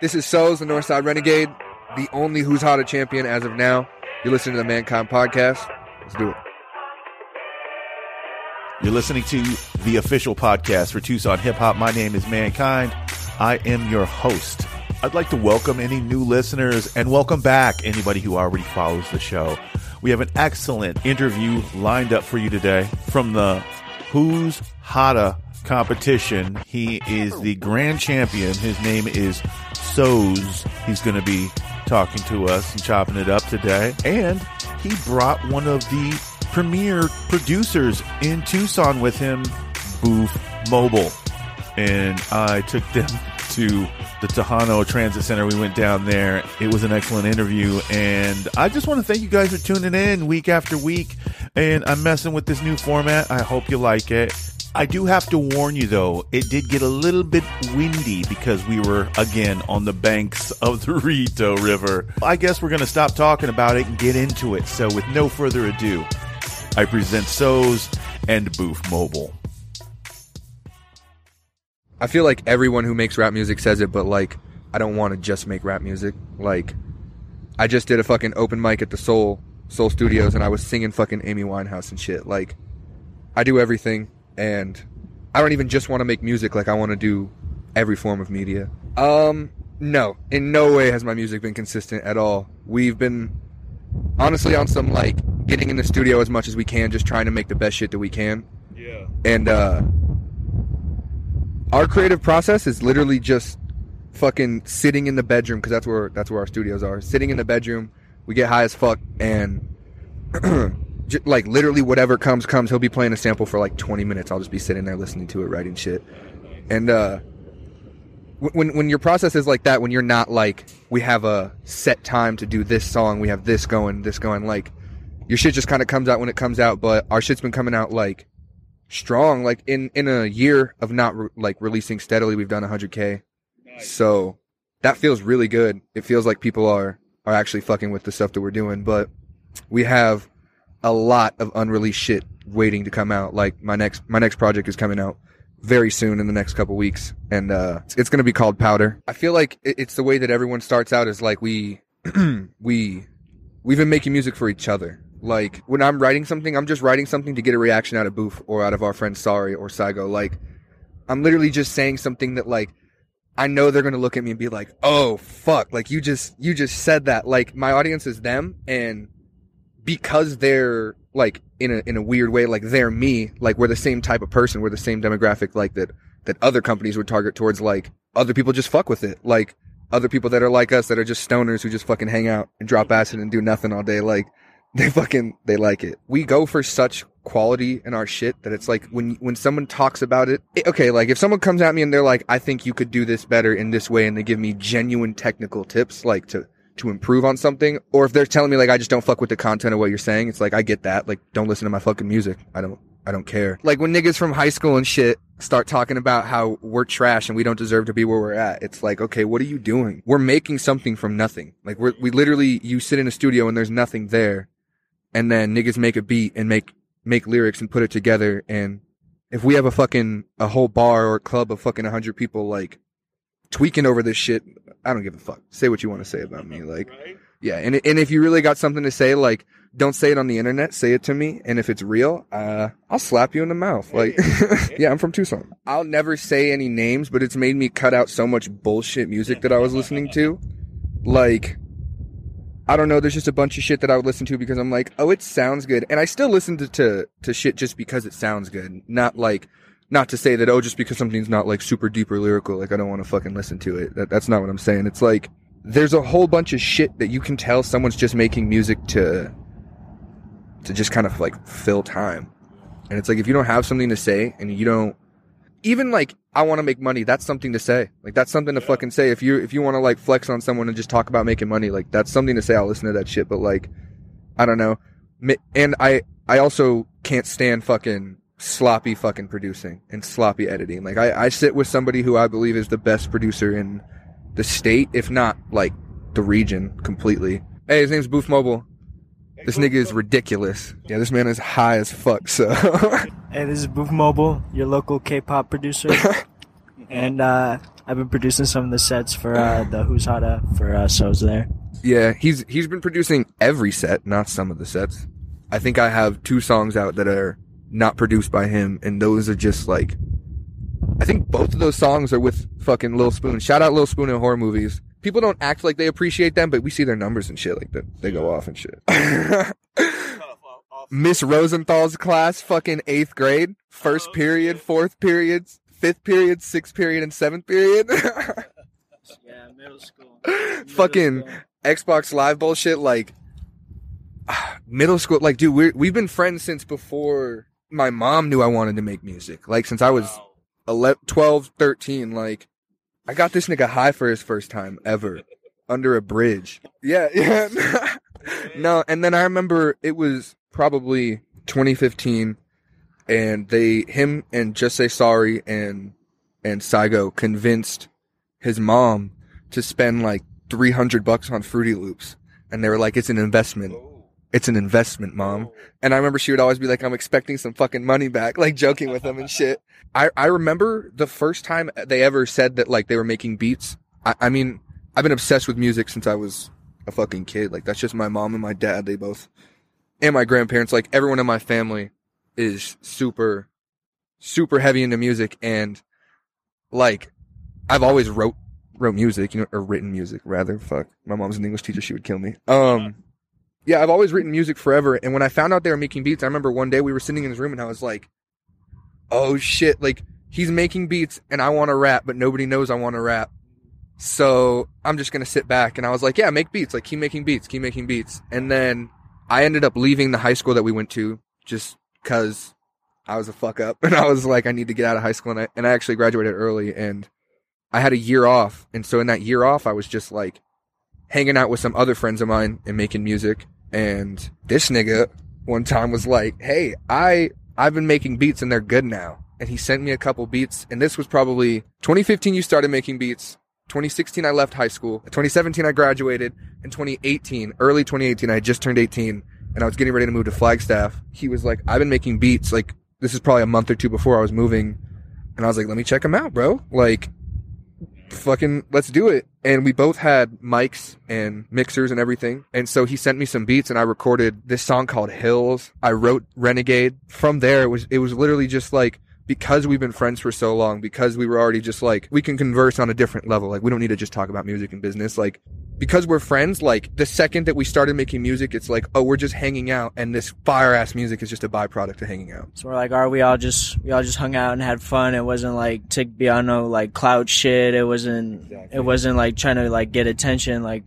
This is Soze, the Northside Renegade, the only Who's Hotter champion as of now. You're listening to the Mankind Podcast. Let's do it. You're listening to the official podcast for Tucson Hip Hop. My name is Mankind. I am your host. I'd like to welcome any new listeners and welcome back anybody who already follows the show. We have an excellent interview lined up for you today from the Who's Hotta competition. He is the grand champion. His name is Soze. He's going to be talking to us and chopping it up today. And he brought one of the premier producers in Tucson with him, Boof Mobile. And I took them to the Tohono Transit Center. We went down there. It was an excellent interview. And I just want to thank you guys for tuning in week after week. And I'm messing with this new format. I hope you like it. I do have to warn you though, it did get a little bit windy because we were again on the banks of the Rillito River. I guess we're going to stop talking about it and get into it. So with no further ado, I present Soze and Boof Mobile. I feel like everyone who makes rap music says it, but like, I don't want to just make rap music. Like, I just did a fucking open mic at the Soul Soul Studios, and I was singing fucking Amy Winehouse and shit. Like, I do everything, and I don't even just want to make music. Like, I want to do every form of media. Um, no, in no way has my music been consistent at all. We've been honestly on some like getting in the studio as much as we can, just trying to make the best shit that we can. Yeah. And uh our creative process is literally just fucking sitting in the bedroom because that's where that's where our studios are. Sitting in the bedroom, we get high as fuck and j- like literally whatever comes comes. He'll be playing a sample for like 20 minutes. I'll just be sitting there listening to it, writing shit. And uh when when your process is like that, when you're not like we have a set time to do this song, we have this going, this going, like your shit just kind of comes out when it comes out. But our shit's been coming out like strong. Like in in a year of not re- like releasing steadily, we've done 100k. So that feels really good. It feels like people are are actually fucking with the stuff that we're doing. But we have a lot of unreleased shit waiting to come out. Like my next my next project is coming out very soon in the next couple weeks, and uh, it's, it's going to be called Powder. I feel like it's the way that everyone starts out is like we we we've been making music for each other. Like when I'm writing something, I'm just writing something to get a reaction out of Boof or out of our friend Sorry or Saigo. Like I'm literally just saying something that like I know they're gonna look at me and be like, "Oh fuck!" Like you just you just said that. Like my audience is them, and because they're like in a in a weird way, like they're me. Like we're the same type of person. We're the same demographic. Like that that other companies would target towards. Like other people just fuck with it. Like other people that are like us that are just stoners who just fucking hang out and drop acid and do nothing all day. Like they fucking they like it. We go for such quality in our shit that it's like when when someone talks about it, it- okay, like if someone comes at me and they're like, "I think you could do this better in this way," and they give me genuine technical tips, like to to improve on something, or if they're telling me like I just don't fuck with the content of what you're saying, it's like I get that. Like, don't listen to my fucking music. I don't. I don't care. Like when niggas from high school and shit start talking about how we're trash and we don't deserve to be where we're at. It's like, okay, what are you doing? We're making something from nothing. Like we're, we literally, you sit in a studio and there's nothing there. And then niggas make a beat and make, make lyrics and put it together. And if we have a fucking, a whole bar or club of fucking a hundred people like tweaking over this shit, I don't give a fuck. Say what you want to say about me. Like, yeah. And, and if you really got something to say, like, don't say it on the internet. Say it to me. And if it's real, uh, I'll slap you in the mouth. Like, yeah, I'm from Tucson. I'll never say any names, but it's made me cut out so much bullshit music that I was listening to. Like, I don't know. There's just a bunch of shit that I would listen to because I'm like, oh, it sounds good. And I still listen to, to, to shit just because it sounds good. Not like, not to say that, oh, just because something's not like super deep or lyrical, like I don't want to fucking listen to it. That, that's not what I'm saying. It's like, there's a whole bunch of shit that you can tell someone's just making music to, to just kind of like fill time. And it's like, if you don't have something to say and you don't, even like, I want to make money, that's something to say. Like, that's something to fucking say. If you, if you want to like flex on someone and just talk about making money, like, that's something to say. I'll listen to that shit. But like, I don't know. And I, I also can't stand fucking sloppy fucking producing and sloppy editing. Like, I, I sit with somebody who I believe is the best producer in the state, if not like the region completely. Hey, his name's Boof Mobile. This nigga is ridiculous. Yeah, this man is high as fuck. So Hey, this is Boof Mobile, your local K-pop producer. and uh, I've been producing some of the sets for uh, the Who's Hotta for uh, shows there. Yeah, he's he's been producing every set, not some of the sets. I think I have two songs out that are not produced by him, and those are just like I think both of those songs are with fucking Lil Spoon. Shout out Lil Spoon in horror movies. People don't act like they appreciate them, but we see their numbers and shit like that. They go off and shit. Miss Rosenthal's class, fucking eighth grade, first oh, period, fourth period, fifth period, sixth period, and seventh period. Yeah, middle school. fucking Xbox Live bullshit. Like middle school, like dude, we we've been friends since before my mom knew I wanted to make music. Like since I was 11, 12, 13, like I got this nigga high for his first time ever under a bridge. Yeah, yeah. no, and then I remember it was probably 2015 and they him and Just Say Sorry and and Saigo convinced his mom to spend like 300 bucks on Fruity Loops and they were like it's an investment. Oh. It's an investment, mom. And I remember she would always be like, I'm expecting some fucking money back, like joking with them and shit. I, I remember the first time they ever said that like they were making beats. I, I mean, I've been obsessed with music since I was a fucking kid. Like that's just my mom and my dad. They both, and my grandparents, like everyone in my family is super, super heavy into music. And like, I've always wrote, wrote music, you know, or written music rather. Fuck. My mom's an English teacher. She would kill me. Um, yeah, I've always written music forever. And when I found out they were making beats, I remember one day we were sitting in his room and I was like, oh shit, like he's making beats and I want to rap, but nobody knows I want to rap. So I'm just going to sit back. And I was like, yeah, make beats. Like keep making beats, keep making beats. And then I ended up leaving the high school that we went to just cause I was a fuck up and I was like, I need to get out of high school. And I, and I actually graduated early and I had a year off. And so in that year off, I was just like hanging out with some other friends of mine and making music. And this nigga one time was like, Hey, I, I've been making beats and they're good now. And he sent me a couple beats. And this was probably 2015. You started making beats. 2016, I left high school. 2017, I graduated. In 2018, early 2018, I just turned 18 and I was getting ready to move to Flagstaff. He was like, I've been making beats. Like, this is probably a month or two before I was moving. And I was like, let me check them out, bro. Like, fucking let's do it. And we both had mics and mixers and everything. And so he sent me some beats and I recorded this song called Hills. I wrote Renegade. From there it was it was literally just like because we've been friends for so long, because we were already just like we can converse on a different level. Like we don't need to just talk about music and business. Like because we're friends, like the second that we started making music, it's like, oh, we're just hanging out and this fire ass music is just a byproduct of hanging out. So we're like, are we all just we all just hung out and had fun? It wasn't like to be on no like cloud shit. It wasn't Exactly. it wasn't like trying to like get attention. Like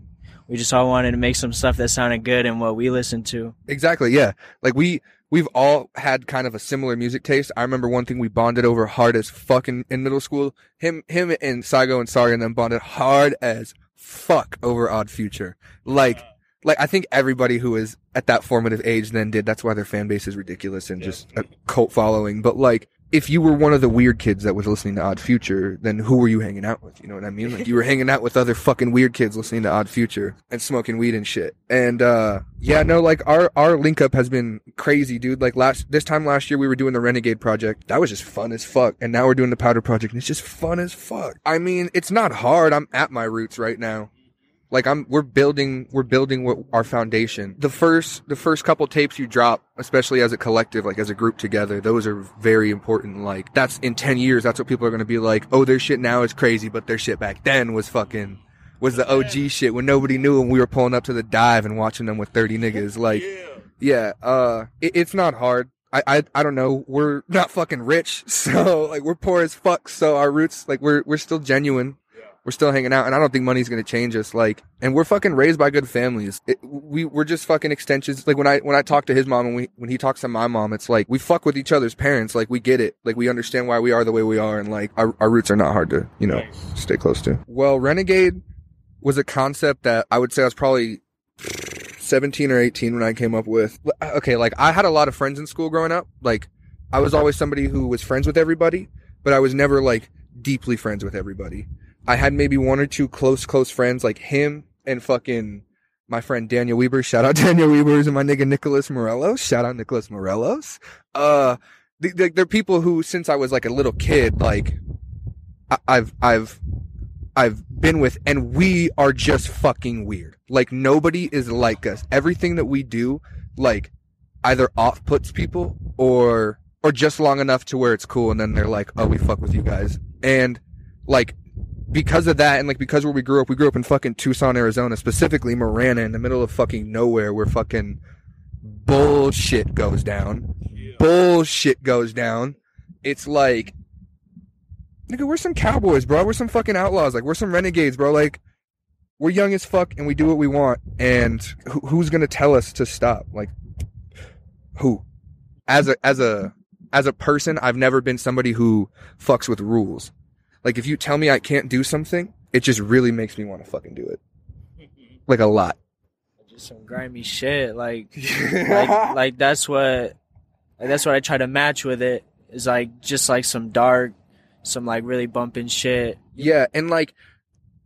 we just all wanted to make some stuff that sounded good and what we listened to. Exactly. Yeah. Like we, we've all had kind of a similar music taste. I remember one thing we bonded over hard as fucking in, in middle school. Him, him and Saigo and Sari and them bonded hard as fuck over Odd Future. Like, like I think everybody who was at that formative age then did. That's why their fan base is ridiculous and just a cult following. But like, if you were one of the weird kids that was listening to Odd Future, then who were you hanging out with? You know what I mean? Like you were hanging out with other fucking weird kids listening to Odd Future and smoking weed and shit. And uh yeah, no, like our our link up has been crazy, dude. Like last this time last year we were doing the Renegade project. That was just fun as fuck. And now we're doing the Powder project and it's just fun as fuck. I mean, it's not hard. I'm at my roots right now. Like I'm, we're building, we're building what our foundation. The first, the first couple tapes you drop, especially as a collective, like as a group together, those are very important. Like that's in 10 years, that's what people are going to be like, oh, their shit now is crazy, but their shit back then was fucking, was the OG shit when nobody knew and we were pulling up to the dive and watching them with 30 niggas. Like, yeah, uh, it, it's not hard. I, I, I don't know. We're not fucking rich. So like we're poor as fuck. So our roots, like we're, we're still genuine we're still hanging out and I don't think money's going to change us. Like, and we're fucking raised by good families. It, we, we're just fucking extensions. Like when I, when I talk to his mom and we, when he talks to my mom, it's like we fuck with each other's parents. Like we get it. Like we understand why we are the way we are. And like our, our roots are not hard to, you know, stay close to. Well, Renegade was a concept that I would say I was probably 17 or 18 when I came up with. Uh, okay. Like I had a lot of friends in school growing up. Like I was always somebody who was friends with everybody, but I was never like deeply friends with everybody. I had maybe one or two close, close friends like him and fucking my friend Daniel Weber. Shout out Daniel Weber's and my nigga Nicholas Morelos. Shout out Nicholas Morelos. Uh, th- th- they're people who, since I was like a little kid, like I- I've I've I've been with, and we are just fucking weird. Like nobody is like us. Everything that we do, like, either off puts people or or just long enough to where it's cool, and then they're like, "Oh, we fuck with you guys," and like because of that, and like because where we grew up, we grew up in fucking Tucson, Arizona, specifically Marana, in the middle of fucking nowhere, where fucking bullshit goes down. Bullshit goes down. It's like, nigga, we're some cowboys, bro. We're some fucking outlaws. Like we're some renegades, bro. Like we're young as fuck and we do what we want. And who, who's gonna tell us to stop? Like who? As a as a as a person, I've never been somebody who fucks with rules. Like if you tell me I can't do something, it just really makes me want to fucking do it. Like a lot. Just some grimy shit. Like, like, like that's what, like that's what I try to match with it. Is like just like some dark, some like really bumping shit. Yeah, and like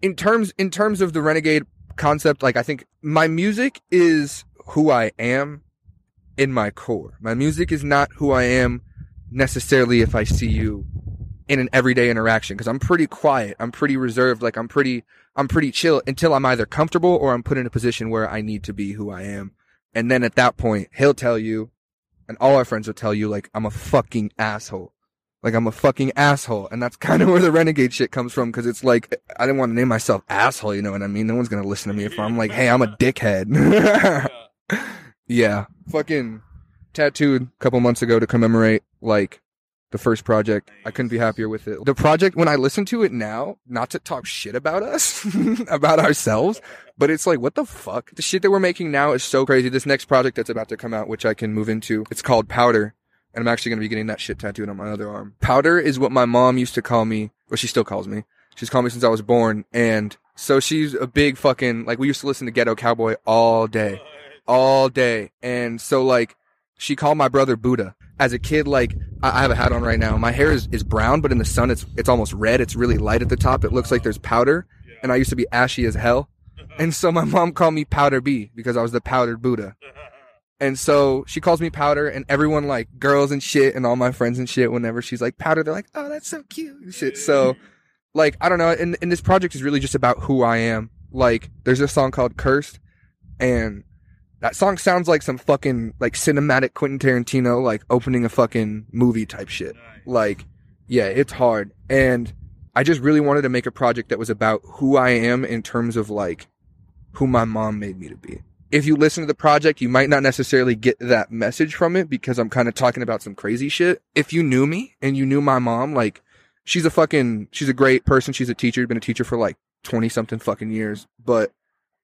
in terms in terms of the renegade concept, like I think my music is who I am in my core. My music is not who I am necessarily if I see you in an everyday interaction because I'm pretty quiet. I'm pretty reserved. Like I'm pretty I'm pretty chill until I'm either comfortable or I'm put in a position where I need to be who I am. And then at that point, he'll tell you, and all our friends will tell you, like, I'm a fucking asshole. Like, I'm a fucking asshole. And that's kind of where the renegade shit comes from. Cause it's like, I didn't want to name myself asshole. You know what I mean? No one's going to listen to me if I'm like, hey, I'm a dickhead. yeah. Fucking tattooed a couple months ago to commemorate, like, the first project. I couldn't be happier with it. The project, when I listen to it now, not to talk shit about us, about ourselves, but it's like, what the fuck? The shit that we're making now is so crazy. This next project that's about to come out, which I can move into, it's called Powder. And I'm actually going to be getting that shit tattooed on my other arm. Powder is what my mom used to call me, or she still calls me. She's called me since I was born. And so she's a big fucking, like, we used to listen to Ghetto Cowboy all day, all day. And so, like, she called my brother Buddha. As a kid, like, I have a hat on right now. My hair is, is brown, but in the sun, it's, it's almost red. It's really light at the top. It looks like there's powder. And I used to be ashy as hell. And so my mom called me Powder B because I was the powdered Buddha. And so she calls me Powder, and everyone like girls and shit, and all my friends and shit. Whenever she's like Powder, they're like, "Oh, that's so cute." And shit. So, like, I don't know. And, and this project is really just about who I am. Like, there's a song called "Cursed," and that song sounds like some fucking like cinematic Quentin Tarantino, like opening a fucking movie type shit. Like, yeah, it's hard. And I just really wanted to make a project that was about who I am in terms of like who my mom made me to be. If you listen to the project, you might not necessarily get that message from it because I'm kind of talking about some crazy shit. If you knew me and you knew my mom, like she's a fucking, she's a great person. She's a teacher, been a teacher for like 20 something fucking years, but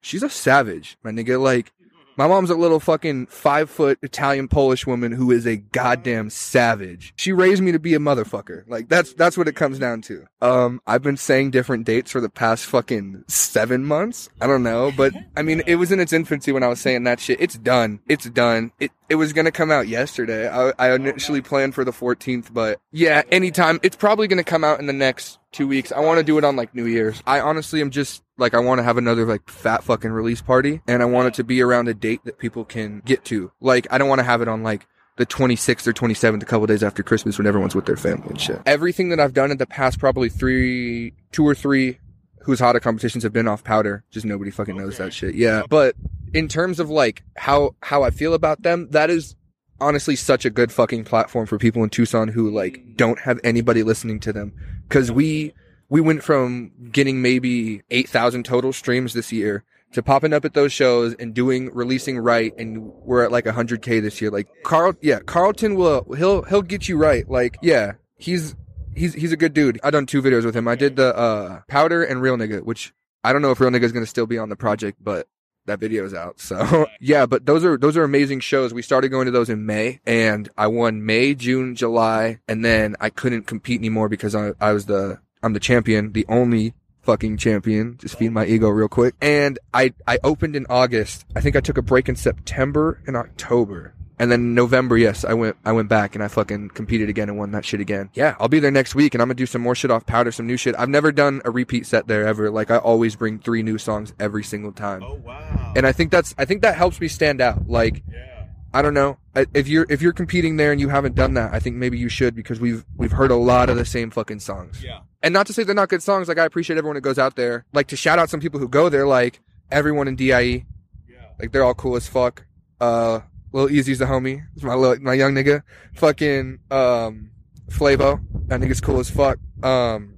she's a savage, my nigga. Like, my mom's a little fucking five foot Italian Polish woman who is a goddamn savage. She raised me to be a motherfucker. Like that's that's what it comes down to. Um, I've been saying different dates for the past fucking seven months. I don't know, but I mean, it was in its infancy when I was saying that shit. It's done. It's done. It it was gonna come out yesterday. I, I initially planned for the 14th, but yeah, anytime. It's probably gonna come out in the next two weeks. I want to do it on like New Year's. I honestly am just like I want to have another like fat fucking release party, and I want it to be around a date that people can get to. Like I don't want to have it on like the 26th or 27th, a couple days after Christmas when everyone's with their family and shit. Everything that I've done in the past probably three, two or three who's hotter competitions have been off powder. Just nobody fucking knows that shit. Yeah. But in terms of like how, how I feel about them, that is honestly such a good fucking platform for people in Tucson who like mm. don't have anybody listening to them. Cause we, we went from getting maybe 8,000 total streams this year to popping up at those shows and doing releasing right and we're at like 100k this year. Like Carl yeah Carlton will he'll he'll get you right. Like yeah he's he's he's a good dude. I done two videos with him. I did the uh powder and real nigga which I don't know if real nigga is to still be on the project but that video's out so yeah but those are those are amazing shows we started going to those in May and I won May June July and then I couldn't compete anymore because I I was the I'm the champion the only fucking champion. Just feed my ego real quick. And I, I opened in August. I think I took a break in September and October. And then November, yes, I went, I went back and I fucking competed again and won that shit again. Yeah, I'll be there next week and I'm gonna do some more shit off powder, some new shit. I've never done a repeat set there ever. Like I always bring three new songs every single time. Oh wow. And I think that's, I think that helps me stand out. Like, yeah. I don't know. If you're if you're competing there and you haven't done that, I think maybe you should because we've we've heard a lot of the same fucking songs. Yeah. And not to say they're not good songs. Like I appreciate everyone who goes out there. Like to shout out some people who go there. Like everyone in DIE. Yeah. Like they're all cool as fuck. Uh, Lil Easy's the homie. It's my little, my young nigga. Fucking um, Flavo. That nigga's cool as fuck. Um,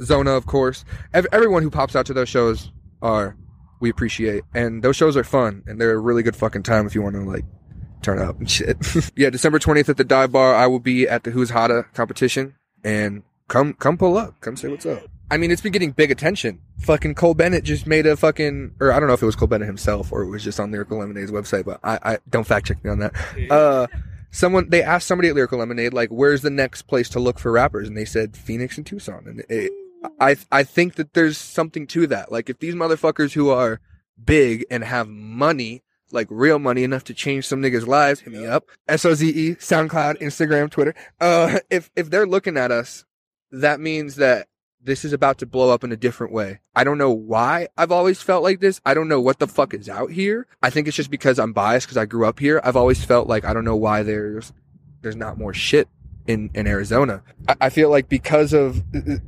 Zona, of course. Ev- everyone who pops out to those shows are we appreciate, and those shows are fun, and they're a really good fucking time if you want to like turn up and shit. yeah, December twentieth at the Dive Bar, I will be at the Who's Hotta competition, and come come pull up, come say what's up. I mean, it's been getting big attention. Fucking Cole Bennett just made a fucking, or I don't know if it was Cole Bennett himself or it was just on Lyrical Lemonade's website, but I, I don't fact check me on that. Uh, someone they asked somebody at Lyrical Lemonade like, "Where's the next place to look for rappers?" And they said Phoenix and Tucson. And it, I I think that there's something to that. Like, if these motherfuckers who are big and have money, like real money enough to change some niggas' lives, hit me up. S O Z E, SoundCloud, Instagram, Twitter. Uh, if if they're looking at us, that means that this is about to blow up in a different way. I don't know why I've always felt like this. I don't know what the fuck is out here. I think it's just because I'm biased because I grew up here. I've always felt like I don't know why there's there's not more shit in in Arizona. I, I feel like because of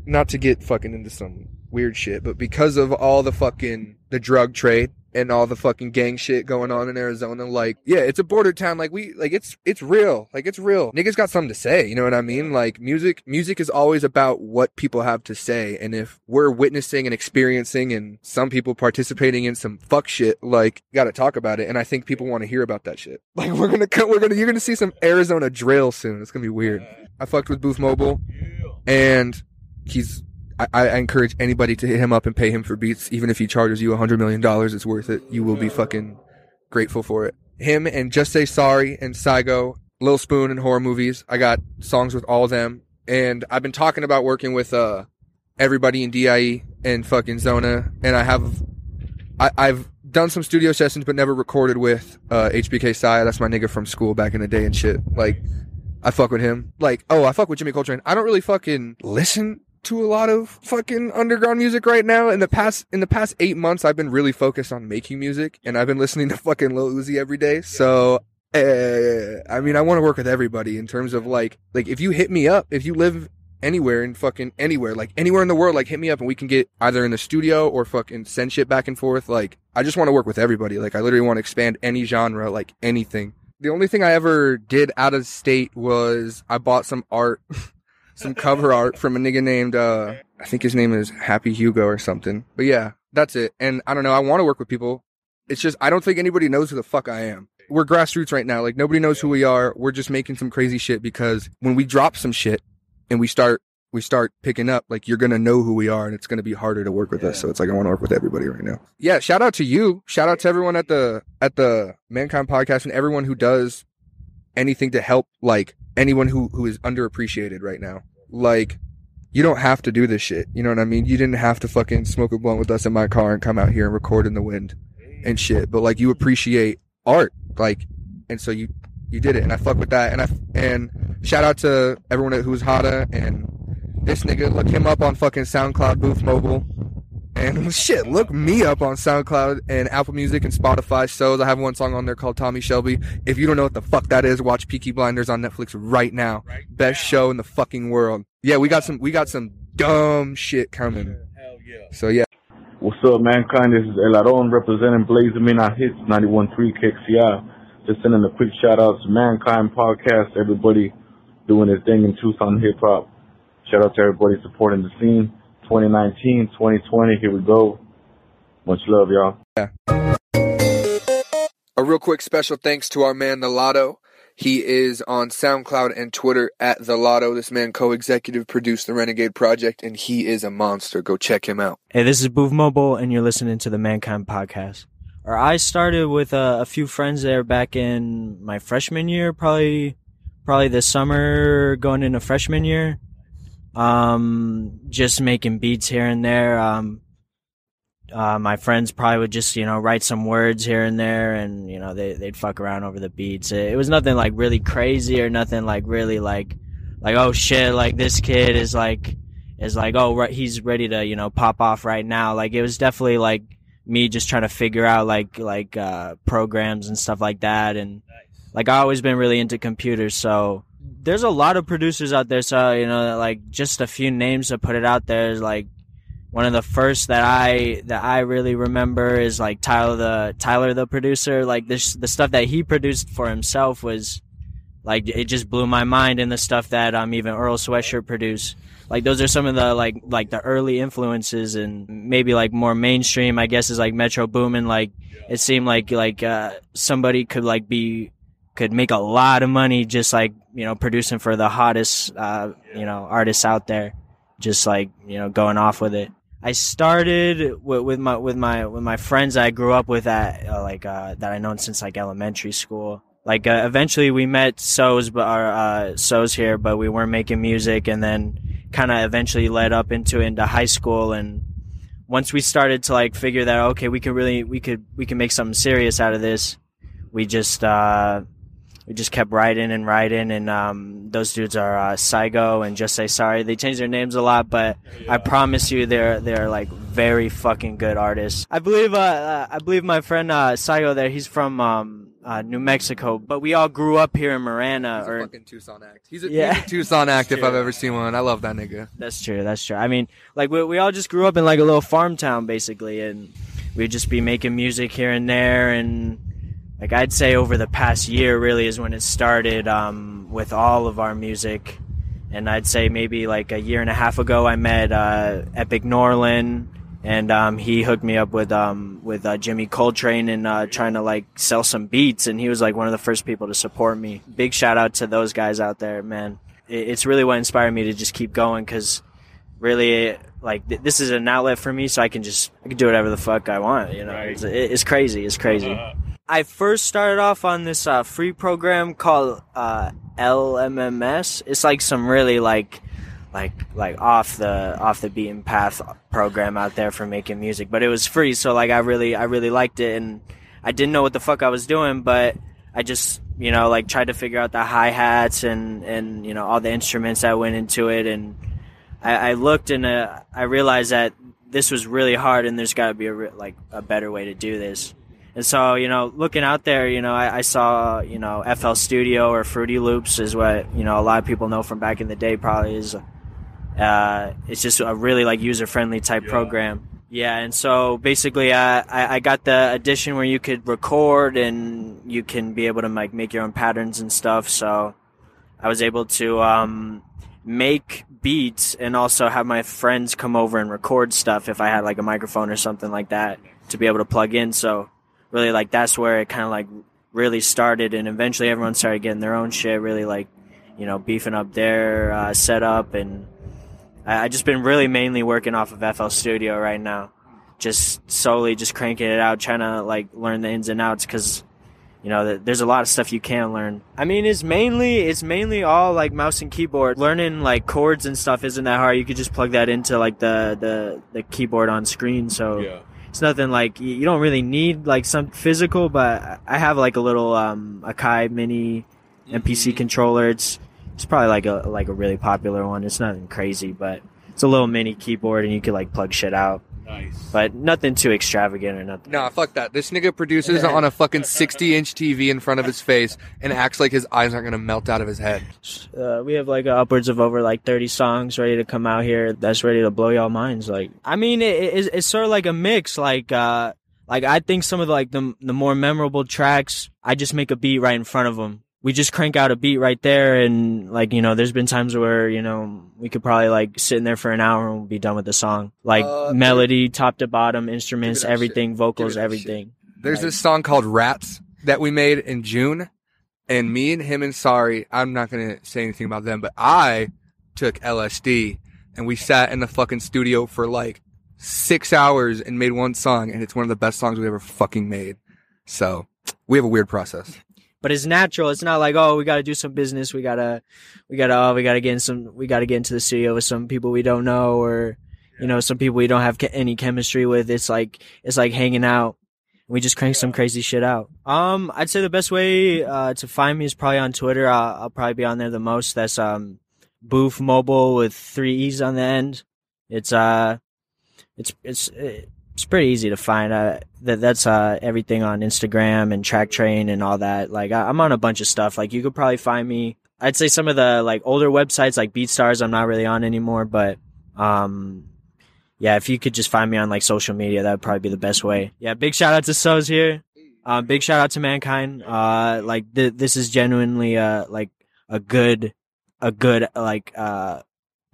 not to get fucking into some weird shit, but because of all the fucking the drug trade and all the fucking gang shit going on in Arizona, like yeah, it's a border town. Like we like it's it's real. Like it's real. Niggas got something to say. You know what I mean? Like music music is always about what people have to say, and if we're witnessing and experiencing, and some people participating in some fuck shit, like got to talk about it. And I think people want to hear about that shit. Like we're gonna cut. We're gonna you're gonna see some Arizona drill soon. It's gonna be weird. I fucked with Boof Mobile, and he's. I, I encourage anybody to hit him up and pay him for beats, even if he charges you a hundred million dollars. It's worth it. You will be fucking grateful for it. Him and Just Say Sorry and Saigo, Lil Spoon and horror movies. I got songs with all of them, and I've been talking about working with uh everybody in DIE and fucking Zona, and I have I, I've done some studio sessions but never recorded with uh HBK Saya. That's my nigga from school back in the day and shit. Like I fuck with him. Like, oh, I fuck with Jimmy Coltrane. I don't really fucking listen to a lot of fucking underground music right now. In the past, in the past eight months, I've been really focused on making music, and I've been listening to fucking Lil Uzi every day. So, uh, I mean, I want to work with everybody in terms of like, like if you hit me up, if you live anywhere in fucking anywhere, like anywhere in the world, like hit me up and we can get either in the studio or fucking send shit back and forth. Like, I just want to work with everybody. Like, I literally want to expand any genre, like anything. The only thing I ever did out of state was I bought some art, some cover art from a nigga named, uh, I think his name is Happy Hugo or something. But yeah, that's it. And I don't know. I want to work with people. It's just, I don't think anybody knows who the fuck I am. We're grassroots right now. Like nobody knows who we are. We're just making some crazy shit because when we drop some shit and we start, we start picking up, like you're to know who we are and it's to be harder to work with us. So it's like, I want to work with everybody right now. Yeah. Shout out to you. Shout out to everyone at the, at the Mankind podcast and everyone who does anything to help like anyone who, who is underappreciated right now. Like, you don't have to do this shit. You know what I mean? You didn't have to fucking smoke a blunt with us in my car and come out here and record in the wind and shit. But like, you appreciate art, like, and so you you did it, and I fuck with that. And I and shout out to everyone who's hotta and this nigga. Look him up on fucking SoundCloud, Boof Mobile, and shit. Look me up on SoundCloud and Apple Music and Spotify. shows. I have one song on there called Tommy Shelby. If you don't know what the fuck that is, watch Peaky Blinders on Netflix right now. Best show in the fucking world. Yeah, we got some we got some dumb shit coming. Hell yeah. So yeah. What's up, mankind? This is El Aron representing Blazing Midnight Hits 91.3 KXCI. Just sending a quick shout out to Mankind Podcast, everybody doing their thing in Tucson hip hop. Shout out to everybody supporting the scene. 2019, 2020, here we go. Much love, y'all. Yeah. A real quick special thanks to our man The Lotto. He is on SoundCloud and Twitter at The Lotto. This man co-executive produced the Renegade Project, and he is a monster. Go check him out. Hey, this is Boof Mobile, and you're listening to the Mankind Podcast. Or I started with uh, a few friends there back in my freshman year, probably, probably this summer, going into freshman year. Um, just making beats here and there. Um, uh, my friends probably would just, you know, write some words here and there and, you know, they, they'd fuck around over the beats. It, it was nothing like really crazy or nothing like really like, like, oh shit, like this kid is like, is like, oh, right, he's ready to, you know, pop off right now. Like it was definitely like me just trying to figure out like, like, uh, programs and stuff like that and like I always been really into computers, so there's a lot of producers out there. So you know, like just a few names to put it out there is like one of the first that I that I really remember is like Tyler the Tyler the producer. Like this the stuff that he produced for himself was like it just blew my mind, and the stuff that um even Earl Sweatshirt produced. Like those are some of the like like the early influences, and maybe like more mainstream. I guess is like Metro Boomin. Like it seemed like like uh, somebody could like be could make a lot of money just like you know producing for the hottest uh, you know artists out there just like you know going off with it. I started with, with my with my with my friends i grew up with at uh, like uh, that i known since like elementary school. Like uh, eventually we met Soze but our uh Soze here but we weren't making music and then kind of eventually led up into into high school and once we started to like figure that okay we could really we could we can make something serious out of this we just uh we just kept writing and writing and um, those dudes are uh, Saigo and Just Say Sorry. They change their names a lot, but I promise you they're they're like very fucking good artists. I believe uh, uh, I believe my friend uh, Saigo there, he's from um, uh, New Mexico, but we all grew up here in Marana. He's a or fucking Tucson act. He's a, Yeah. he's a Tucson act if I've ever seen one. I love that nigga. That's true. That's true. I mean, like we we all just grew up in like a little farm town basically, and we'd just be making music here and there, and like I'd say over the past year really is when it started um, with all of our music, and I'd say maybe like a year and a half ago I met uh, Epic Norlin, And um, he hooked me up with um, with uh, Jimmy Coltrane and uh, trying to like sell some beats, and he was like one of the first people to support me. Big shout out to those guys out there, man. It's really what inspired me to just keep going because really like th- this is an outlet for me so i can just i can do whatever the fuck i want you know? It's, it's crazy. It's crazy i first started off on this uh, free program called uh, lmms it's like some really like like like off the off the beaten path program out there for making music but it was free so like i really i really liked it and i didn't know what the fuck i was doing but i just you know like tried to figure out the hi-hats and and you know all the instruments that went into it and I, I looked and uh, I realized that this was really hard, and there's got to be a re- like a better way to do this. And so, you know, looking out there, you know, I, I saw, you know, FL Studio or Fruity Loops is what you know a lot of people know from back in the day. Probably is, uh, it's just a really like user friendly type program. Yeah, and so basically, uh, I I got the edition where you could record and you can be able to like make your own patterns and stuff. So I was able to um, make beats and also have my friends come over and record stuff if I had like a microphone or something like that to be able to plug in. So really like that's where it kind of like really started and eventually everyone started getting their own shit really like you know beefing up their uh, setup and I, I just been really mainly working off of FL Studio right now. Just solely just cranking it out trying to like learn the ins and outs because you know there's a lot of stuff you can learn. I mean it's mainly it's mainly all like mouse and keyboard. Learning like chords and stuff isn't that hard. You could just plug that into like the the, the keyboard on screen so Yeah. It's nothing like you don't really need like some physical but i have like a little um akai mini mpc controller. It's it's probably like a like a really popular one. It's nothing crazy but it's a little mini keyboard and you can like plug shit out Nice. but nothing too extravagant or nothing Nah, fuck that. This nigga produces on a fucking 60 inch TV in front of his face and acts like his eyes aren't gonna melt out of his head. uh, we have like upwards of over like 30 songs ready to come out here that's ready to blow y'all minds like i mean it, it, it's, it's sort of like a mix like uh like i think some of the, like the, the more memorable tracks i just make a beat right in front of them we just crank out a beat right there and like you know there's been times where you know we could probably like sit in there for an hour and we'll be done with the song like Uh, melody top to bottom instruments Give me that everything shit. vocals everything There's Like- this song called Rats that we made in June, and me and him and Sorry, I'm not gonna say anything about them, but I took LSD and we sat in the fucking studio for like six hours and made one song, and it's one of the best songs we ever fucking made. So we have a weird process. But it's natural. It's not like, oh, we got to do some business. We gotta, we gotta, oh, we gotta get in some, we gotta get into the studio with some people we don't know, or you know, some people we don't have ke- any chemistry with. It's like, it's like hanging out. We just crank some crazy shit out. Um, I'd say the best way uh, to find me is probably on Twitter. I'll, I'll probably be on there the most. That's um, Boof Mobile with three e's on the end. It's uh, it's it's uh, it's pretty easy to find. Uh, that that's uh, everything on Instagram and Traktrain and all that. Like I, I'm on a bunch of stuff. Like you could probably find me. I'd say some of the like older websites like BeatStars I'm not really on anymore, but um yeah, if you could just find me on like social media, that would probably be the best way. Yeah, big shout out to Soze here. Um, big shout out to Mankind. Uh, like th- this is genuinely uh like a good, a good like uh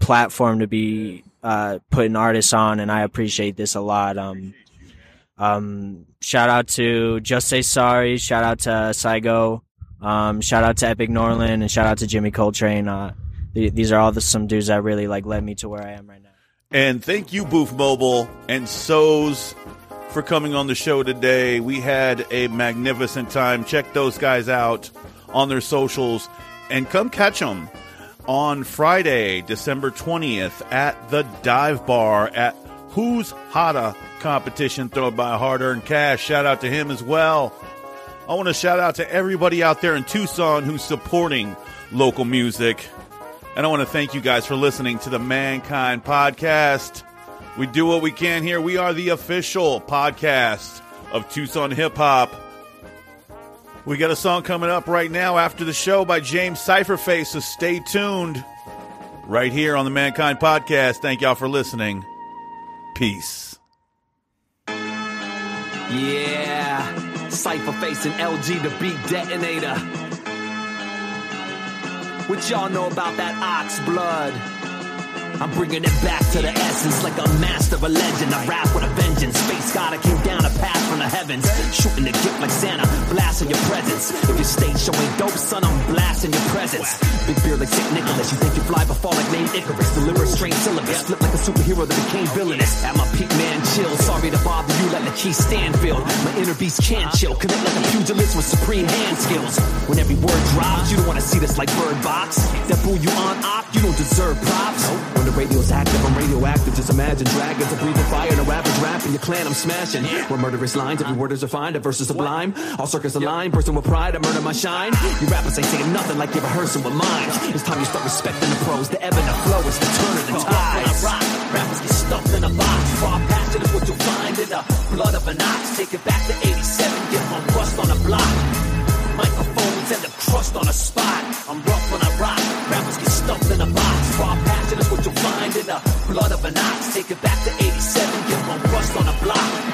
platform to be uh putting artists on, and I appreciate this a lot. Um, um, shout out to Just Say Sorry. Shout out to Saigo. Um, shout out to Epic Norland and shout out to Jimmy Coltrane. Uh, th- these are all the some dudes that really like led me to where I am right now. And thank you, Boof Mobile and Soze for coming on the show today. We had a magnificent time. Check those guys out on their socials and come catch them on Friday, December 20th at the Dive Bar at Who's Hotta competition thrown by Hard Earned Cash. Shout out to him as well. I want to shout out to everybody out there in Tucson who's supporting local music. And I want to thank you guys for listening to the Mankind Podcast. We do what we can here. We are the official podcast of Tucson Hip Hop. We got a song coming up right now after the show by James Ciphurphace, so stay tuned right here on the Mankind Podcast. Thank y'all for listening. Peace. Yeah, Cypher and LG the beat detonator. What y'all know about that ox blood? I'm bringing it back to the essence like a master of a legend. I rap with a vengeance. Space God, I came down a path from the heavens. Shooting the gift like Santa, blasting your presence. If your stage show ain't dope, son, I'm blasting your presence. Big beard like St. Nicholas. You think you fly but fall like name Icarus. Deliver a strange syllabus. Flip like a superhero that became villainous. At my peak, man, chill. Sorry to bother you like Lakeith Stanfield. My inner beast can't chill. Connect like a pugilist with supreme hand skills. When every word drops, you don't want to see this like Bird Box. That fool you on op, you don't deserve props. When the radio's active, I'm radioactive. Just imagine dragons, a breathing fire, no average rap in your clan, I'm smashing. Where murderous lines, every word is defined, a verse is sublime. All circus align, bursting with pride, I murder my shine. You rappers ain't saying nothing like you're rehearsing with mine. It's time you start respecting the pros, the ebb and the flow, it's the turn of oh, the tides. Rock, rappers get stuffed in a box. Far past it is what you'll find in the blood of an ox. Take it back to 87, get on rust on a block. Microphones and the crust on a spot. Blood of an ox. Take it back to 87, get on rust on a block.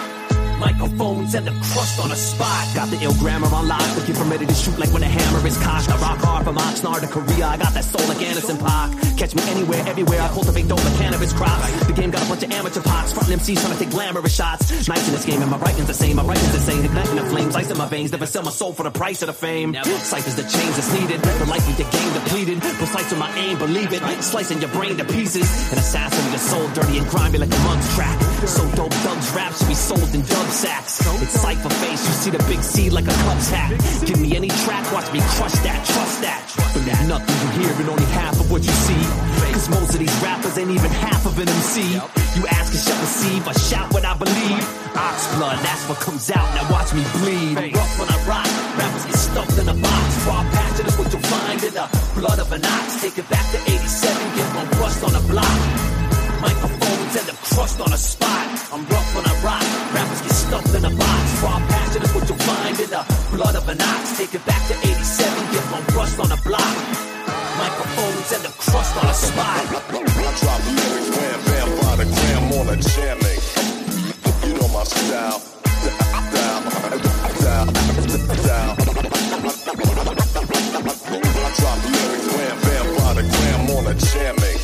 Microphones and the crust on a spot. Got the ill grammar on lock, looking for ready to shoot like when a hammer is cocked. I rock hard from Oxnard to Korea. I got that soul like Anderson .Paak. Catch me anywhere, everywhere. I cultivate dope like cannabis crops. The game got a bunch of amateur pots. Front MCs trying to take glamorous shots. Nice in this game, and my writing's the same. My writing's insane, igniting the flames, ice in my veins. Never sell my soul for the price of the fame. Ciphers the chains that's needed. The life we the game depleted. Precise with my aim, believe it. Slicing your brain to pieces. An assassin with your soul dirty and grimy like a mug's track. So dope, thugs rap should be sold in dub It's Cypher face, you see the big C like a Cubs hat. Give me any track, watch me crush that, trust that. But there's nothing you hear and only half of what you see. Cause most of these rappers ain't even half of an MC. You ask and shall receive, I shout what I believe. Ox blood, that's what comes out, now watch me bleed. Rough when I rock, rappers get stuffed in a box. Raw passion is what you'll find in the blood of an ox. Take it back to 87, get one rust on a block. Microphones and the crust on a spot. I'm rough when I rock. Blood of an ox. Take it back to 87, get one rust on a block. Microphones and the crust on a spot. I drop lyrics, wham bam by the gram on a jamming. You know my style. Style, style, style. I drop lyrics, wham bam by the gram on a jamming.